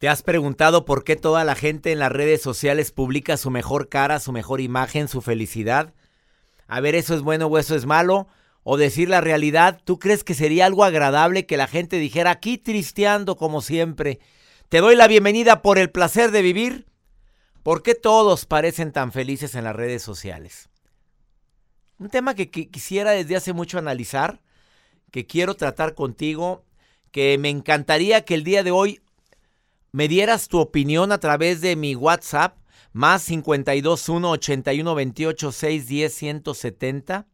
¿Te has preguntado por qué toda la gente en las redes sociales publica su mejor cara, su mejor imagen, su felicidad? A ver, ¿eso es bueno o eso es malo? O decir la realidad, ¿tú crees que sería algo agradable que la gente dijera aquí tristeando como siempre? Te doy la bienvenida por el placer de vivir. ¿Por qué todos parecen tan felices en las redes sociales? Un tema que, quisiera desde hace mucho analizar, que quiero tratar contigo, que me encantaría que el día de hoy me dieras tu opinión a través de mi WhatsApp, más 521 81 28 610 170.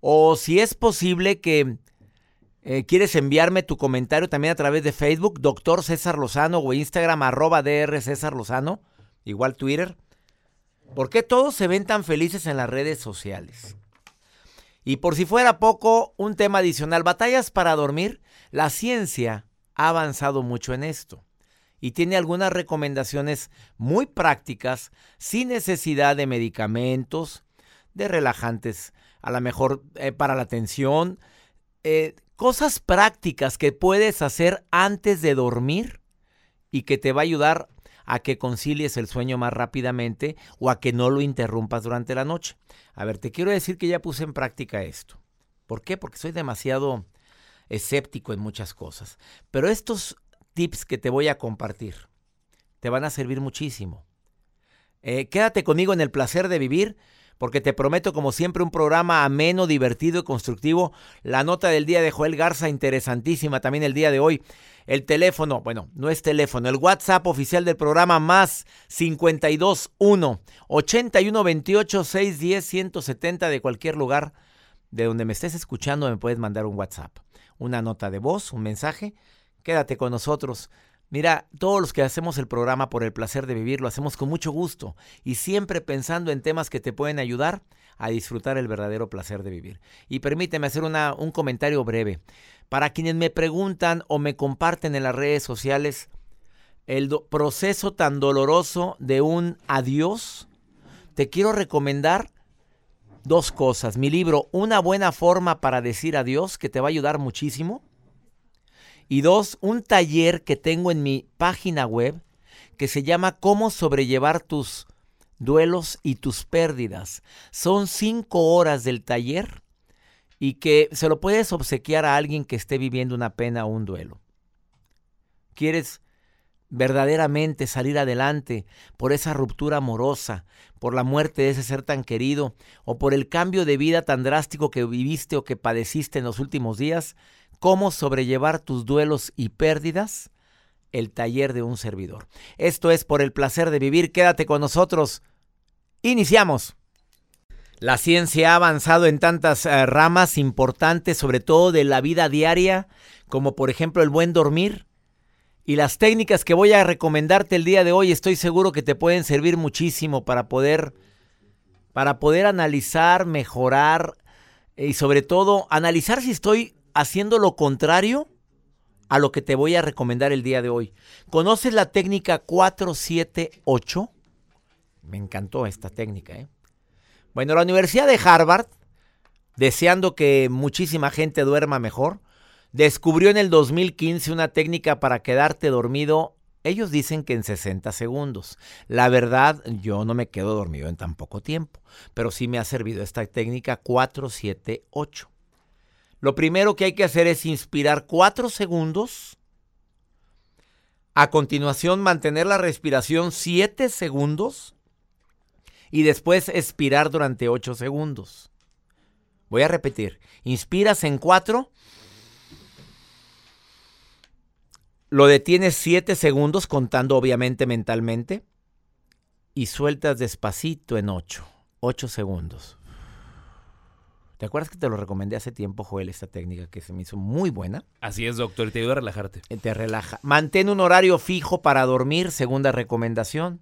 O si es posible que eh, quieres enviarme tu comentario también a través de Facebook, doctor César Lozano o Instagram, arroba DR César Lozano, igual Twitter. ¿Por qué todos se ven tan felices en las redes sociales? Y por si fuera poco, un tema adicional, batallas para dormir. La ciencia ha avanzado mucho en esto y tiene algunas recomendaciones muy prácticas sin necesidad de medicamentos, de relajantes, a lo mejor eh, para la tensión, eh, cosas prácticas que puedes hacer antes de dormir y que te va a ayudar a que concilies el sueño más rápidamente o a que no lo interrumpas durante la noche. A ver, te quiero decir que ya puse en práctica esto. ¿Por qué? Porque soy demasiado escéptico en muchas cosas. Pero estos tips que te voy a compartir. Te van a servir muchísimo. Eh, quédate conmigo en el placer de vivir, porque te prometo, como siempre, un programa ameno, divertido y constructivo. La nota del día de Joel Garza, interesantísima también el día de hoy. El teléfono, bueno, no es teléfono, el WhatsApp oficial del programa más 521 8128 610 170 de cualquier lugar de donde me estés escuchando, me puedes mandar un WhatsApp, una nota de voz, un mensaje Quédate con nosotros. Mira, todos los que hacemos el programa por el placer de vivir lo hacemos con mucho gusto y siempre pensando en temas que te pueden ayudar a disfrutar el verdadero placer de vivir. Y permíteme hacer una, un comentario breve. Para quienes me preguntan o me comparten en las redes sociales el proceso tan doloroso de un adiós, te quiero recomendar dos cosas. Mi libro, Una buena forma para decir adiós, que te va a ayudar muchísimo y dos, un taller que tengo en mi página web que se llama Cómo sobrellevar tus duelos y tus pérdidas. Son cinco horas del taller y que se lo puedes obsequiar a alguien que esté viviendo una pena o un duelo. ¿Quieres verdaderamente salir adelante por esa ruptura amorosa, por la muerte de ese ser tan querido o por el cambio de vida tan drástico que viviste o que padeciste en los últimos días? Cómo sobrellevar tus duelos y pérdidas, el taller de un servidor. Esto es por el placer de vivir. Quédate con nosotros. Iniciamos. La ciencia ha avanzado en tantas eh, ramas importantes, sobre todo de la vida diaria, como por ejemplo el buen dormir. Y las técnicas que voy a recomendarte el día de hoy estoy seguro que te pueden servir muchísimo para poder para poder analizar, mejorar y sobre todo analizar si estoy haciendo lo contrario a lo que te voy a recomendar el día de hoy. ¿Conoces la técnica 478? Me encantó esta técnica. ¿eh? Bueno, la Universidad de Harvard, deseando que muchísima gente duerma mejor, descubrió en el 2015 una técnica para quedarte dormido. Ellos dicen que en 60 segundos. La verdad, yo no me quedo dormido en tan poco tiempo, pero sí me ha servido esta técnica 478. Lo primero que hay que hacer es inspirar cuatro segundos. A continuación, mantener la respiración siete segundos. Y después expirar durante ocho segundos. Voy a repetir. Inspiras en cuatro. Lo detienes siete segundos, contando obviamente mentalmente. Y sueltas despacito en ocho. Ocho segundos. ¿Te acuerdas que te lo recomendé hace tiempo, Joel, esta técnica que se me hizo muy buena? Así es, doctor, te ayuda a relajarte. Eh, te relaja. Mantén un horario fijo para dormir, segunda recomendación.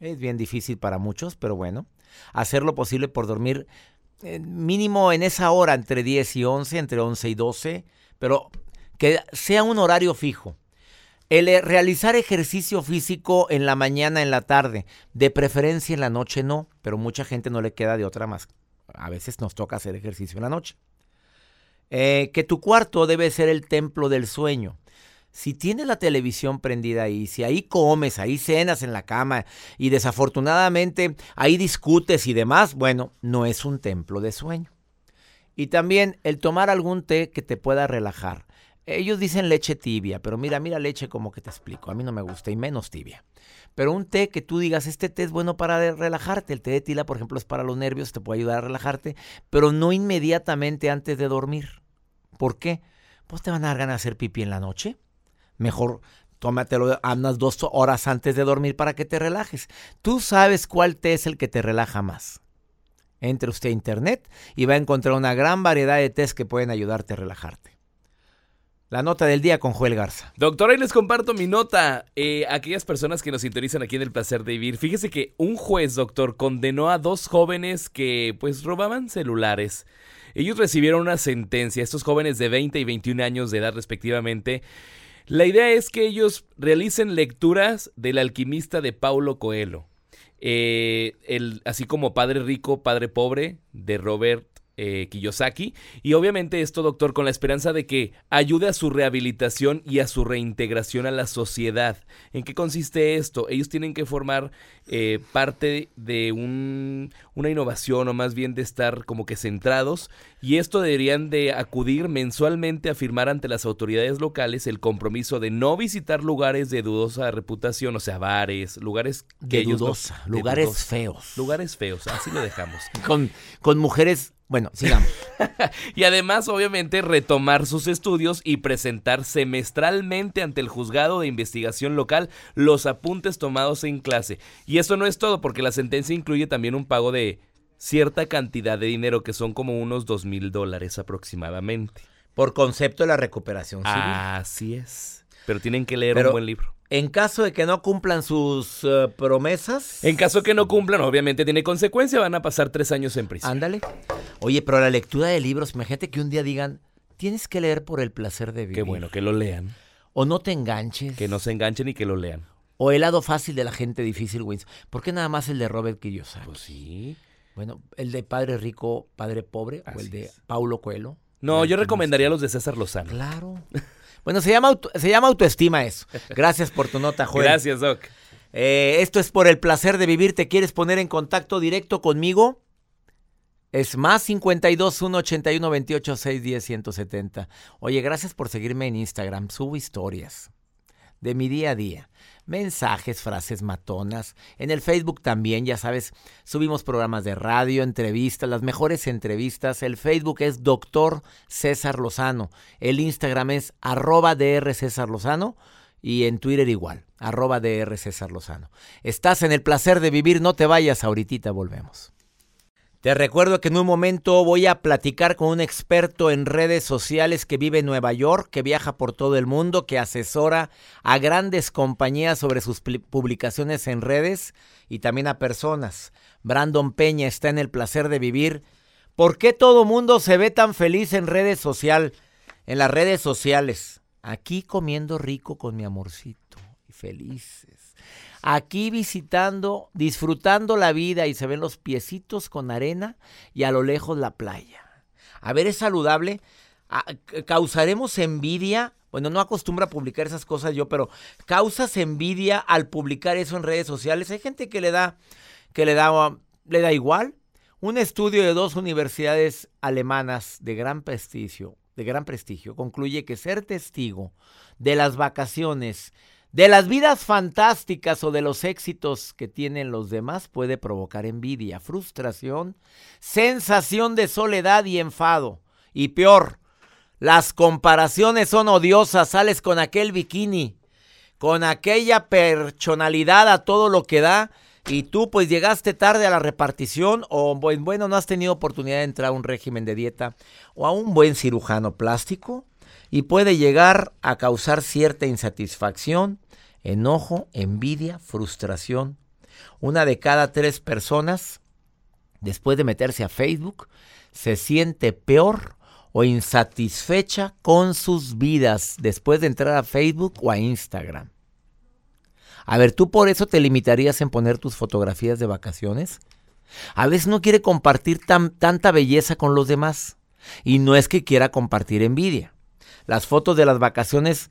Es bien difícil para muchos, pero bueno. Hacer lo posible por dormir eh, mínimo en esa hora, entre 10 y 11, entre 11 y 12, pero que sea un horario fijo. El eh, realizar ejercicio físico en la mañana, en la tarde, de preferencia en la noche no, pero mucha gente no le queda de otra más a veces nos toca hacer ejercicio en la noche. Eh, que tu cuarto debe ser el templo del sueño. Si tienes la televisión prendida ahí, si ahí comes, ahí cenas en la cama y desafortunadamente ahí discutes y demás, bueno, no es un templo de sueño. Y también el tomar algún té que te pueda relajar. Ellos dicen leche tibia, pero mira, mira leche como que te explico. A mí no me gusta y menos tibia. Pero un té que tú digas, este té es bueno para relajarte. El té de tila, por ejemplo, es para los nervios, te puede ayudar a relajarte, pero no inmediatamente antes de dormir. ¿Por qué? Pues te van a dar ganas de hacer pipí en la noche. Mejor tómatelo unas dos horas antes de dormir para que te relajes. Tú sabes cuál té es el que te relaja más. Entre usted a internet y va a encontrar una gran variedad de tés que pueden ayudarte a relajarte. La nota del día con Joel Garza. Doctor, ahí les comparto mi nota. Eh, aquellas personas que nos sintonizan aquí en El Placer de Vivir. Fíjese que un juez, doctor, condenó a dos jóvenes que pues robaban celulares. Ellos recibieron una sentencia, estos jóvenes de 20 y 21 años de edad respectivamente. La idea es que ellos realicen lecturas del alquimista de Paulo Coelho. Eh, el, así como Padre Rico, Padre Pobre de Robert eh, Kiyosaki. Y obviamente esto, doctor, con la esperanza de que ayude a su rehabilitación y a su reintegración a la sociedad. ¿En qué consiste esto? Ellos tienen que formar eh, parte de un, una innovación o más bien de estar como que centrados. Y esto deberían de acudir mensualmente a firmar ante las autoridades locales el compromiso de no visitar lugares de dudosa reputación, o sea, bares, lugares que de dudosa, lugares feos. Lugares feos, así lo dejamos. con, con mujeres bueno, sigamos. y además, obviamente, retomar sus estudios y presentar semestralmente ante el juzgado de investigación local los apuntes tomados en clase. Y eso no es todo, porque la sentencia incluye también un pago de cierta cantidad de dinero, que son como unos dos mil dólares aproximadamente. Por concepto de la recuperación civil. Así es. Pero tienen que leer un buen libro. En caso de que no cumplan sus eh, promesas. En caso de que no cumplan, obviamente tiene consecuencia, van a pasar tres años en prisión. Ándale. Oye, pero la lectura de libros, imagínate que un día digan, tienes que leer por el placer de vivir. Qué bueno, que lo lean. O no te enganches. Que no se enganchen y que lo lean. O el lado fácil de la gente difícil, Wins. ¿Por qué nada más el de Robert Kiyosaki? Pues sí. Bueno, el de Padre Rico, Padre Pobre, o el de Paulo Coelho. No, yo recomendaría los de César Lozano. Claro. Bueno, se llama, se llama autoestima eso. Gracias por tu nota, Joel. Gracias, Doc. Eh, esto es por el placer de vivir. ¿Te quieres poner en contacto directo conmigo? Es más 52 1 81 28 6 10 170. Oye, gracias por seguirme en Instagram. Subo historias de mi día a día mensajes, frases matonas. En el Facebook también, ya sabes, subimos programas de radio, entrevistas, las mejores entrevistas. El Facebook es Doctor César Lozano. El Instagram es arroba DR César Lozano. Y en Twitter igual, arroba DR César Lozano. Estás en el placer de vivir, no te vayas, ahorita volvemos. Te recuerdo que en un momento voy a platicar con un experto en redes sociales que vive en Nueva York, que viaja por todo el mundo, que asesora a grandes compañías sobre sus publicaciones en redes y también a personas. Brandon Peña está en el placer de vivir. ¿Por qué todo mundo se ve tan feliz en redes sociales? En las redes sociales. Aquí comiendo rico con mi amorcito y felices aquí visitando, disfrutando la vida y se ven los piecitos con arena y a lo lejos la playa. A ver, es saludable. Ah, ¿Causaremos envidia? Bueno, no acostumbro a publicar esas cosas yo, pero ¿causas envidia al publicar eso en redes sociales? Hay gente que le da, que le da, le da igual. Un estudio de dos universidades alemanas de gran prestigio, de gran prestigio, concluye que ser testigo de las vacaciones de las vidas fantásticas o de los éxitos que tienen los demás puede provocar envidia, frustración, sensación de soledad y enfado. Y peor, las comparaciones son odiosas, sales con aquel bikini, con aquella personalidad a todo lo que da y tú pues llegaste tarde a la repartición o bueno no has tenido oportunidad de entrar a un régimen de dieta o a un buen cirujano plástico y puede llegar a causar cierta insatisfacción, enojo, envidia, frustración. Una de cada tres personas, después de meterse a Facebook, se siente peor o insatisfecha con sus vidas después de entrar a Facebook o a Instagram. A ver, ¿tú por eso te limitarías en poner tus fotografías de vacaciones? A veces no quiere compartir tanta belleza con los demás. Y no es que quiera compartir envidia. Las fotos de las vacaciones,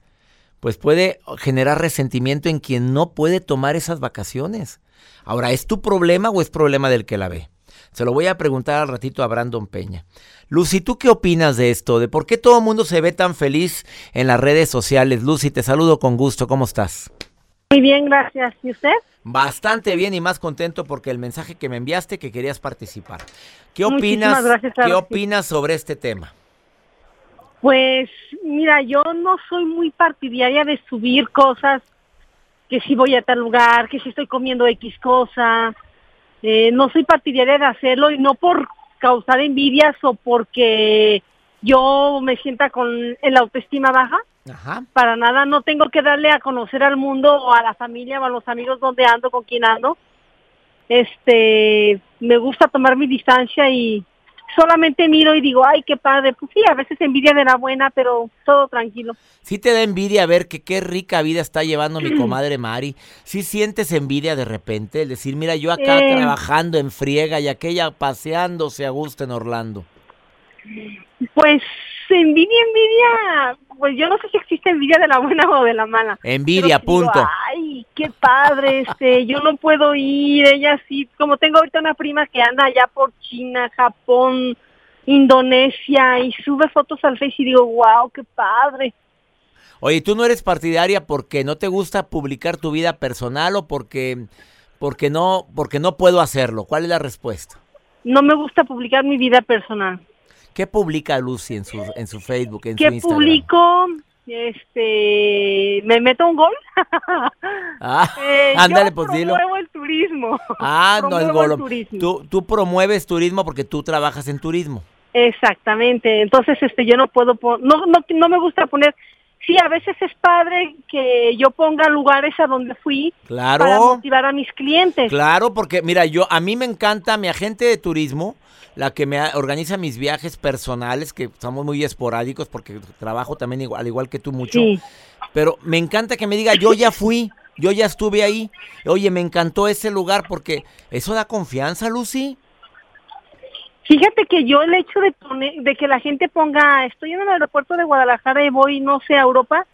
pues puede generar resentimiento en quien no puede tomar esas vacaciones. Ahora, ¿es tu problema o es problema del que la ve? Se lo voy a preguntar al ratito a Brandon Peña. Lucy, ¿tú qué opinas de esto? ¿De por qué todo el mundo se ve tan feliz en las redes sociales? Lucy, te saludo con gusto. ¿Cómo estás? Muy bien, gracias. ¿Y usted? Bastante bien y más contento porque el mensaje que me enviaste que querías participar. ¿Qué opinas? ¿Qué opinas sobre este tema? Pues mira, yo no soy muy partidaria de subir cosas que si voy a tal lugar, que si estoy comiendo X cosa. Eh, no soy partidaria de hacerlo y no por causar envidias o porque yo me sienta con el autoestima baja. Para nada, no tengo que darle a conocer al mundo o a la familia o a los amigos dónde ando, con quién ando. Este, me gusta tomar mi distancia y solamente miro y digo, ay, qué padre. Pues sí, a veces envidia de la buena, pero todo tranquilo. Sí te da envidia ver que qué rica vida está llevando mi comadre Mari. Sí sientes envidia de repente, el decir, mira, yo acá eh. trabajando en friega y aquella paseándose a gusto en Orlando. Pues envidia, envidia, pues yo no sé si existe envidia de la buena o de la mala. Envidia, punto. Ay, qué padre, este, yo no puedo ir, ella sí, como tengo ahorita una prima que anda allá por China, Japón, Indonesia y sube fotos al Face y digo, wow, qué padre. Oye, ¿tú no eres partidaria porque no te gusta publicar tu vida personal o porque, porque no, porque no puedo hacerlo? ¿Cuál es la respuesta? No me gusta publicar mi vida personal. ¿Qué publica Lucy en su, en su Facebook, en su Instagram? ¿Qué publico? Este, me meto un gol. ah, eh, ándale, pues dilo. Promuevo el turismo. Ah, no, el gol. Tú, tú promueves turismo porque tú trabajas en turismo. Exactamente. Entonces, este, yo no puedo, no, no, no me gusta poner sí, a veces es padre que yo ponga lugares a donde fui claro, para motivar a mis clientes. Claro, porque mira, yo a mí me encanta mi agente de turismo la que me organiza mis viajes personales, que somos muy esporádicos porque trabajo también igual, al igual que tú mucho. Pero me encanta que me diga, yo ya fui, yo ya estuve ahí. Oye, me encantó ese lugar porque eso da confianza, Lucy. Fíjate que yo el hecho de, de que la gente ponga, estoy en el aeropuerto de Guadalajara y voy, no sé, a Europa,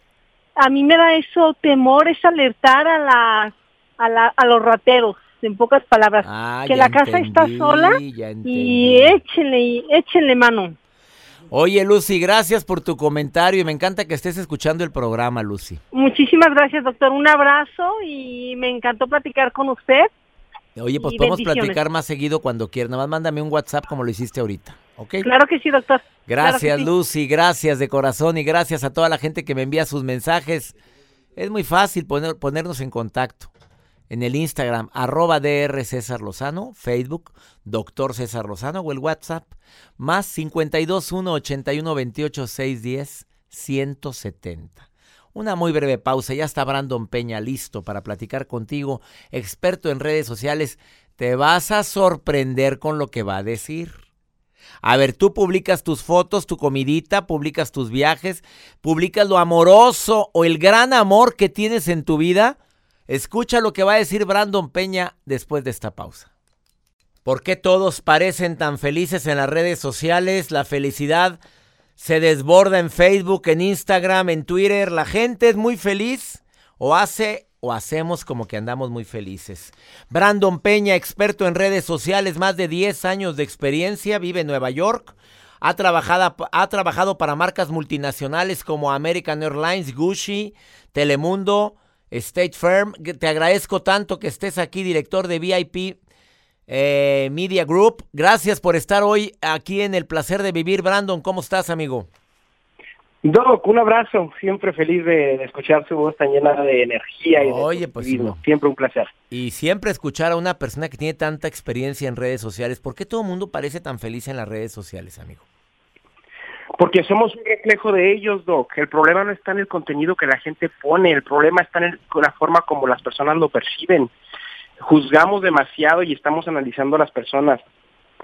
a mí me da eso temor, es alertar a, la, a, la, a los rateros en pocas palabras, ah, que la casa está sola y échenle, échenle mano. Oye, Lucy, gracias por tu comentario y me encanta que estés escuchando el programa, Lucy. Muchísimas gracias, doctor. Un abrazo y me encantó platicar con usted. Oye, pues podemos platicar más seguido cuando quieras. Nada más mándame un WhatsApp como lo hiciste ahorita, ¿ok? Claro que sí, doctor. Gracias, Lucy. Gracias de corazón y gracias a toda la gente que me envía sus mensajes. Es muy fácil poner, ponernos en contacto en el Instagram, arroba DR César Lozano, Facebook, Doctor César Lozano o el WhatsApp, más 521 81 28 610 170. Una muy breve pausa, ya está Brandon Peña listo para platicar contigo, experto en redes sociales. Te vas a sorprender con lo que va a decir. A ver, tú publicas tus fotos, tu comidita, publicas tus viajes, publicas lo amoroso o el gran amor que tienes en tu vida Escucha lo que va a decir Brandon Peña después de esta pausa. ¿Por qué todos parecen tan felices en las redes sociales? La felicidad se desborda en Facebook, en Instagram, en Twitter. La gente es muy feliz o hace o hacemos como que andamos muy felices. Brandon Peña, experto en redes sociales, más de 10 años de experiencia, vive en Nueva York. Ha trabajado, ha trabajado para marcas multinacionales como American Airlines, Gucci, Telemundo, State Firm. Te agradezco tanto que estés aquí, director de VIP eh, Media Group. Gracias por estar hoy aquí en El Placer de Vivir. Brandon, ¿cómo estás, amigo? Doc, un abrazo. Siempre feliz de, escuchar su voz tan llena de energía y Oye, pues Siempre un placer. Y siempre escuchar a una persona que tiene tanta experiencia en redes sociales. ¿Por qué todo el mundo parece tan feliz en las redes sociales, amigo? Porque somos un reflejo de ellos, Doc. El problema no está en el contenido que la gente pone, el problema está en la forma como las personas lo perciben. Juzgamos demasiado y estamos analizando a las personas.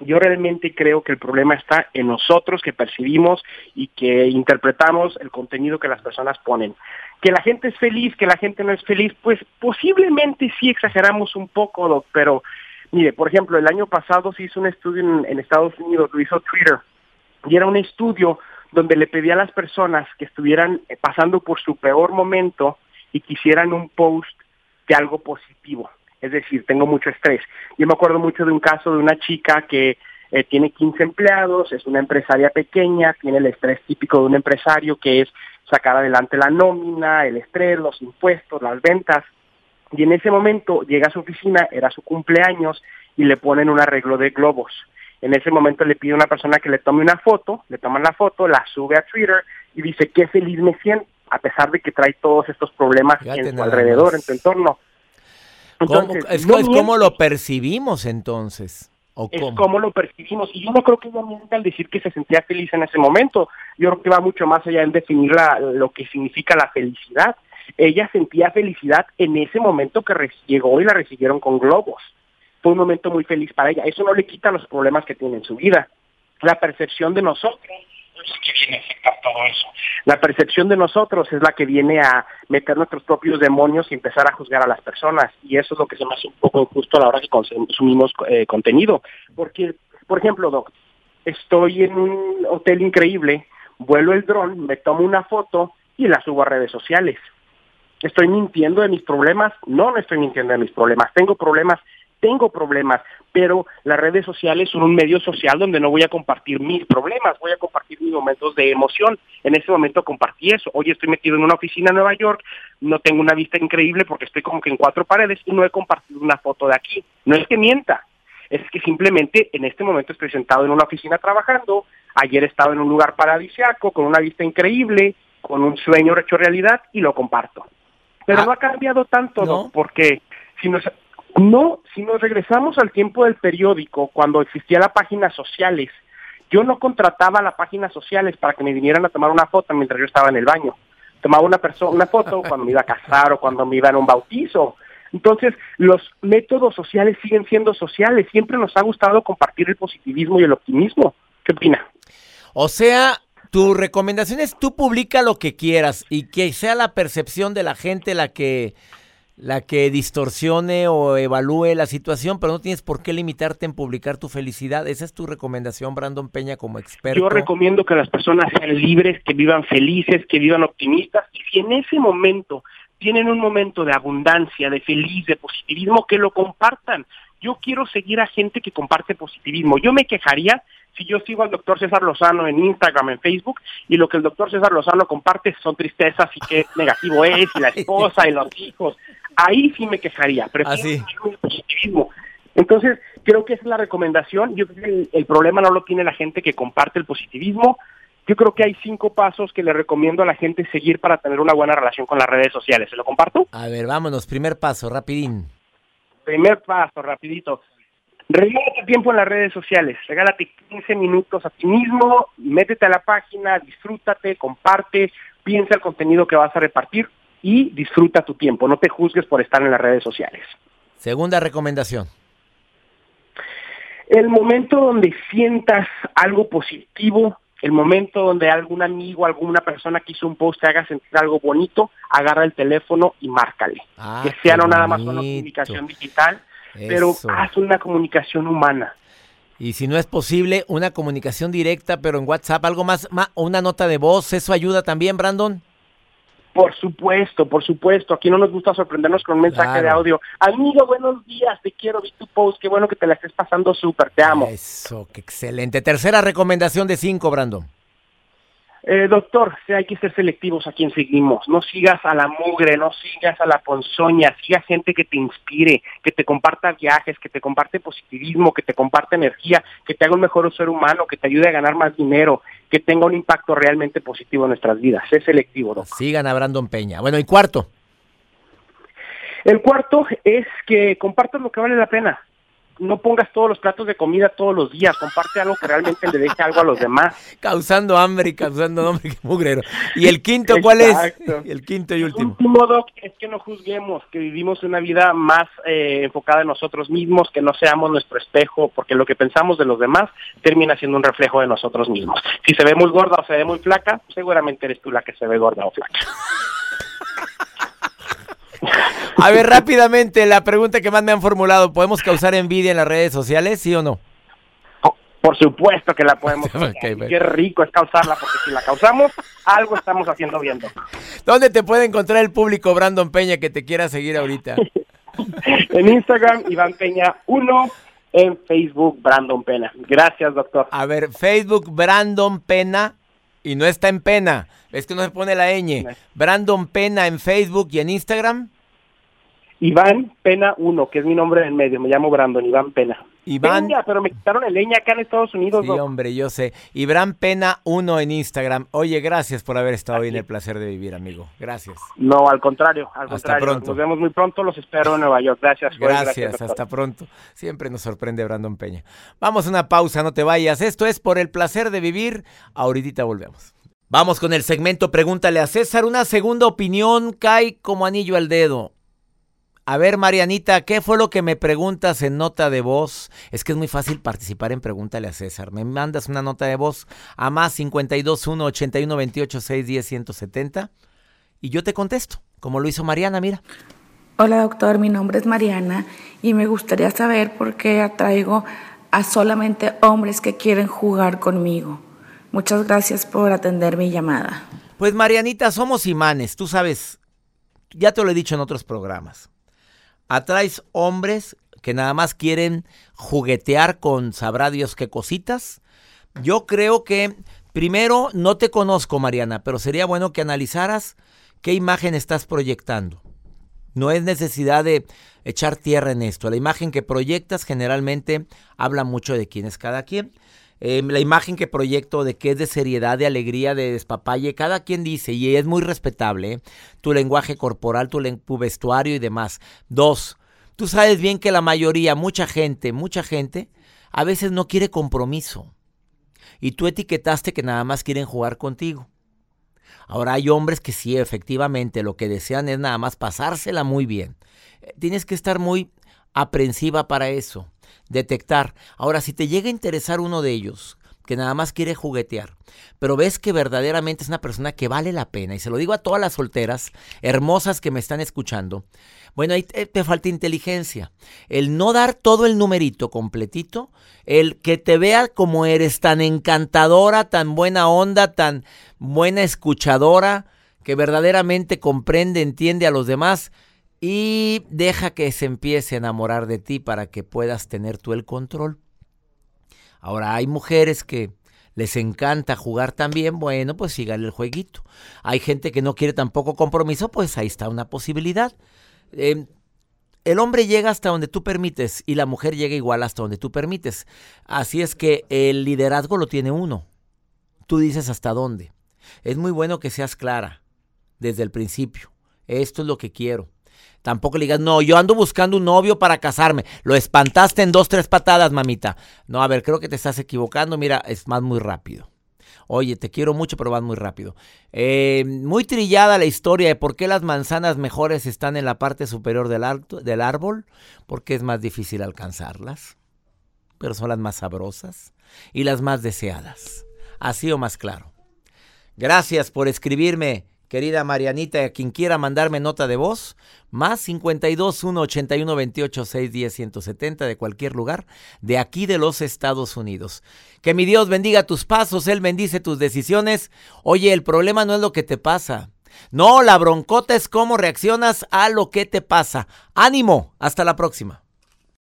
Yo realmente creo que el problema está en nosotros que percibimos y que interpretamos el contenido que las personas ponen. Que la gente es feliz, que la gente no es feliz, pues posiblemente sí exageramos un poco, Doc, pero mire, por ejemplo, el año pasado se hizo un estudio en, en Estados Unidos, lo hizo Twitter, y era un estudio donde le pedí a las personas que estuvieran eh, pasando por su peor momento y quisieran un post de algo positivo. Es decir, tengo mucho estrés. Yo me acuerdo mucho de un caso de una chica que eh, tiene 15 empleados, es una empresaria pequeña, tiene el estrés típico de un empresario que es sacar adelante la nómina, el estrés, los impuestos, las ventas. Y en ese momento llega a su oficina, era su cumpleaños, y le ponen un arreglo de globos. En ese momento le pide a una persona que le tome una foto, le toman la foto, la sube a Twitter y dice, qué feliz me siento, a pesar de que trae todos estos problemas en su alrededor, en su entorno. Entonces, es, como lo percibimos entonces. ¿o es como lo percibimos. Y yo no creo que ella mienta al decir que se sentía feliz en ese momento. Yo creo que va mucho más allá en definir lo que significa la felicidad. Ella sentía felicidad en ese momento que llegó y la recibieron con globos fue un momento muy feliz para ella. Eso no le quita los problemas que tiene en su vida. La percepción de nosotros es que viene a afectar todo eso. La percepción de nosotros es la que viene a meter nuestros propios demonios y empezar a juzgar a las personas. Y eso es lo que se me hace un poco injusto a la hora que consumimos eh, contenido. Porque, por ejemplo, Doc, estoy en un hotel increíble, vuelo el dron, me tomo una foto y la subo a redes sociales. ¿Estoy mintiendo de mis problemas? No, no estoy mintiendo de mis problemas. Tengo problemas tengo problemas, pero las redes sociales son un medio social donde no voy a compartir mis problemas, voy a compartir mis momentos de emoción. En ese momento compartí eso. Hoy estoy metido en una oficina en Nueva York, no tengo una vista increíble porque estoy como que en cuatro paredes y no he compartido una foto de aquí. No es que mienta, es que simplemente en este momento estoy sentado en una oficina trabajando, ayer estaba en un lugar paradisiaco, con una vista increíble, con un sueño hecho realidad y lo comparto. Pero ah. no ha cambiado tanto, porque si nos, no, si nos regresamos al tiempo del periódico, cuando existía la página sociales, yo no contrataba la página sociales para que me vinieran a tomar una foto mientras yo estaba en el baño. Tomaba una persona una foto cuando me iba a casar o cuando me iba a un bautizo. Entonces, los métodos sociales siguen siendo sociales. Siempre nos ha gustado compartir el positivismo y el optimismo. ¿Qué opina? O sea, tu recomendación es tú publica lo que quieras y que sea la percepción de la gente la que la que distorsione o evalúe la situación, pero no tienes por qué limitarte en publicar tu felicidad. Esa es tu recomendación, Brandon Peña, como experto. Yo recomiendo que las personas sean libres, que vivan felices, que vivan optimistas, y si en ese momento tienen un momento de abundancia, de feliz, de positivismo, que lo compartan. Yo quiero seguir a gente que comparte positivismo. Yo me quejaría si yo sigo al doctor César Lozano en Instagram, en Facebook, y lo que el doctor César Lozano comparte son tristezas y qué negativo es, y la esposa y los hijos. Ahí sí me quejaría, pero Así. el positivismo. Entonces, creo que esa es la recomendación. Yo creo que el, problema no lo tiene la gente que comparte el positivismo. Yo creo que hay cinco pasos que le recomiendo a la gente seguir para tener una buena relación con las redes sociales. ¿Se lo comparto? A ver, vámonos. Primer paso, rapidín. Primer paso, rapidito. Regálate tiempo en las redes sociales, regálate 15 minutos a ti mismo, métete a la página, disfrútate, comparte, piensa el contenido que vas a repartir y disfruta tu tiempo, no te juzgues por estar en las redes sociales. Segunda recomendación. El momento donde sientas algo positivo, el momento donde algún amigo, alguna persona que hizo un post te haga sentir algo bonito, agarra el teléfono y márcale. Ah, que sea no nada más una comunicación digital, pero haz una comunicación humana. Y si no es posible, una comunicación directa, pero en WhatsApp, algo más, o una nota de voz, ¿eso ayuda también, Brandon? Por supuesto, por supuesto. Aquí no nos gusta sorprendernos con un mensaje de audio. Amigo, buenos días, te quiero, vi tu post, qué bueno que te la estés pasando súper, te amo. Eso, qué excelente. Tercera recomendación de cinco, Brandon. Eh, doctor, hay que ser selectivos a quien seguimos. No sigas a la mugre, no sigas a la ponzoña, siga gente que te inspire, que te comparta viajes, que te comparte positivismo, que te comparte energía, que te haga un mejor ser humano, que te ayude a ganar más dinero, que tenga un impacto realmente positivo en nuestras vidas. Sé selectivo, doctor. Sigan a Brandon Peña. Bueno, y cuarto. El cuarto es que compartas lo que vale la pena no pongas todos los platos de comida todos los días, comparte algo que realmente le deje algo a los demás. Causando hambre y causando hambre, qué mugrero. ¿Y el quinto cuál es? El quinto y último. El último, Doc, es que no juzguemos, que vivimos una vida más eh, enfocada en nosotros mismos, que no seamos nuestro espejo, porque lo que pensamos de los demás termina siendo un reflejo de nosotros mismos. Si se ve muy gorda o se ve muy flaca, seguramente eres tú la que se ve gorda o flaca. A ver, rápidamente, la pregunta que más me han formulado, ¿podemos causar envidia en las redes sociales, sí o no? Por supuesto que la podemos. Ok, Y bueno. Qué rico es causarla, porque si la causamos, algo estamos haciendo bien. Doc. ¿Dónde te puede encontrar el público, Brandon Peña, que te quiera seguir ahorita? En Instagram, Iván Peña 1. En Facebook, Brandon Pena. Gracias, doctor. A ver, Facebook, Brandon Pena, y no está en pena, es que no se pone la ñ. Brandon Pena en Facebook y en Instagram. Iván Pena 1, que es mi nombre en medio. Me llamo Brandon, Iván Pena. Iván. Peña, pero me quitaron el leña acá en Estados Unidos. Sí, hombre, yo sé. Iván Pena 1 en Instagram. Oye, gracias por haber estado hoy en el placer de vivir, amigo. Gracias. No, al contrario, al Hasta contrario. pronto. Nos vemos muy pronto, los espero en Nueva York. Gracias. Gracias, doctor. hasta pronto. Siempre nos sorprende Brandon Peña. Vamos a una pausa, no te vayas. Esto es por el placer de vivir. Ahorita volvemos. Vamos con el segmento Pregúntale a César. Una segunda opinión cae como anillo al dedo. A ver, Marianita, ¿qué fue lo que me preguntas en nota de voz? Es que es muy fácil participar en Pregúntale a César. Me mandas una nota de voz a más 521 81 28 610 170 y yo te contesto, como lo hizo Mariana, mira. Hola doctor, mi nombre es Mariana y me gustaría saber por qué atraigo a solamente hombres que quieren jugar conmigo. Muchas gracias por atender mi llamada. Pues Marianita, somos imanes, tú sabes, ya te lo he dicho en otros programas. Atraes hombres que nada más quieren juguetear con sabrá Dios qué cositas. Yo creo que primero no te conozco, Mariana, pero sería bueno que analizaras qué imagen estás proyectando. No es necesidad de echar tierra en esto. La imagen que proyectas generalmente habla mucho de quién es cada quien. Eh, la imagen que proyecto de que es de seriedad, de alegría, de despapalle, cada quien dice, y es muy respetable, ¿eh? tu lenguaje corporal, tu, tu vestuario y demás. Dos, tú sabes bien que la mayoría, mucha gente, mucha gente, a veces no quiere compromiso. Y tú etiquetaste que nada más quieren jugar contigo. Ahora hay hombres que sí, efectivamente, lo que desean es nada más pasársela muy bien. Eh, Tienes que estar muy aprensiva para eso, detectar. Ahora, si te llega a interesar uno de ellos, que nada más quiere juguetear, pero ves que verdaderamente es una persona que vale la pena, y se lo digo a todas las solteras hermosas que me están escuchando, bueno, ahí te, te falta inteligencia. El no dar todo el numerito completito, el que te vea como eres tan encantadora, tan buena onda, tan buena escuchadora, que verdaderamente comprende, entiende a los demás y deja que se empiece a enamorar de ti para que puedas tener tú el control. Ahora, hay mujeres que les encanta jugar también, bueno, pues síganle el jueguito. Hay gente que no quiere tampoco compromiso, pues ahí está una posibilidad. Eh, el hombre llega hasta donde tú permites y la mujer llega igual hasta donde tú permites. Así es que el liderazgo lo tiene uno. Tú dices hasta dónde. Es muy bueno que seas clara desde el principio. Esto es lo que quiero. Tampoco le digas, no, yo ando buscando un novio para casarme. Lo espantaste en dos, tres patadas, mamita. No, a ver, creo que te estás equivocando. Mira, es más muy rápido. Oye, te quiero mucho, pero vas muy rápido. Eh, muy trillada la historia de por qué las manzanas mejores están en la parte superior del, del árbol. Porque es más difícil alcanzarlas. Pero son las más sabrosas y las más deseadas. Así o más claro. Gracias por escribirme, querida Marianita, a quien quiera mandarme nota de voz, más 52 1 81 28 6 10 170 de cualquier lugar de aquí de los Estados Unidos. Que mi Dios bendiga tus pasos, Él bendice tus decisiones. Oye, el problema no es lo que te pasa. No, la broncota es cómo reaccionas a lo que te pasa. Ánimo, hasta la próxima.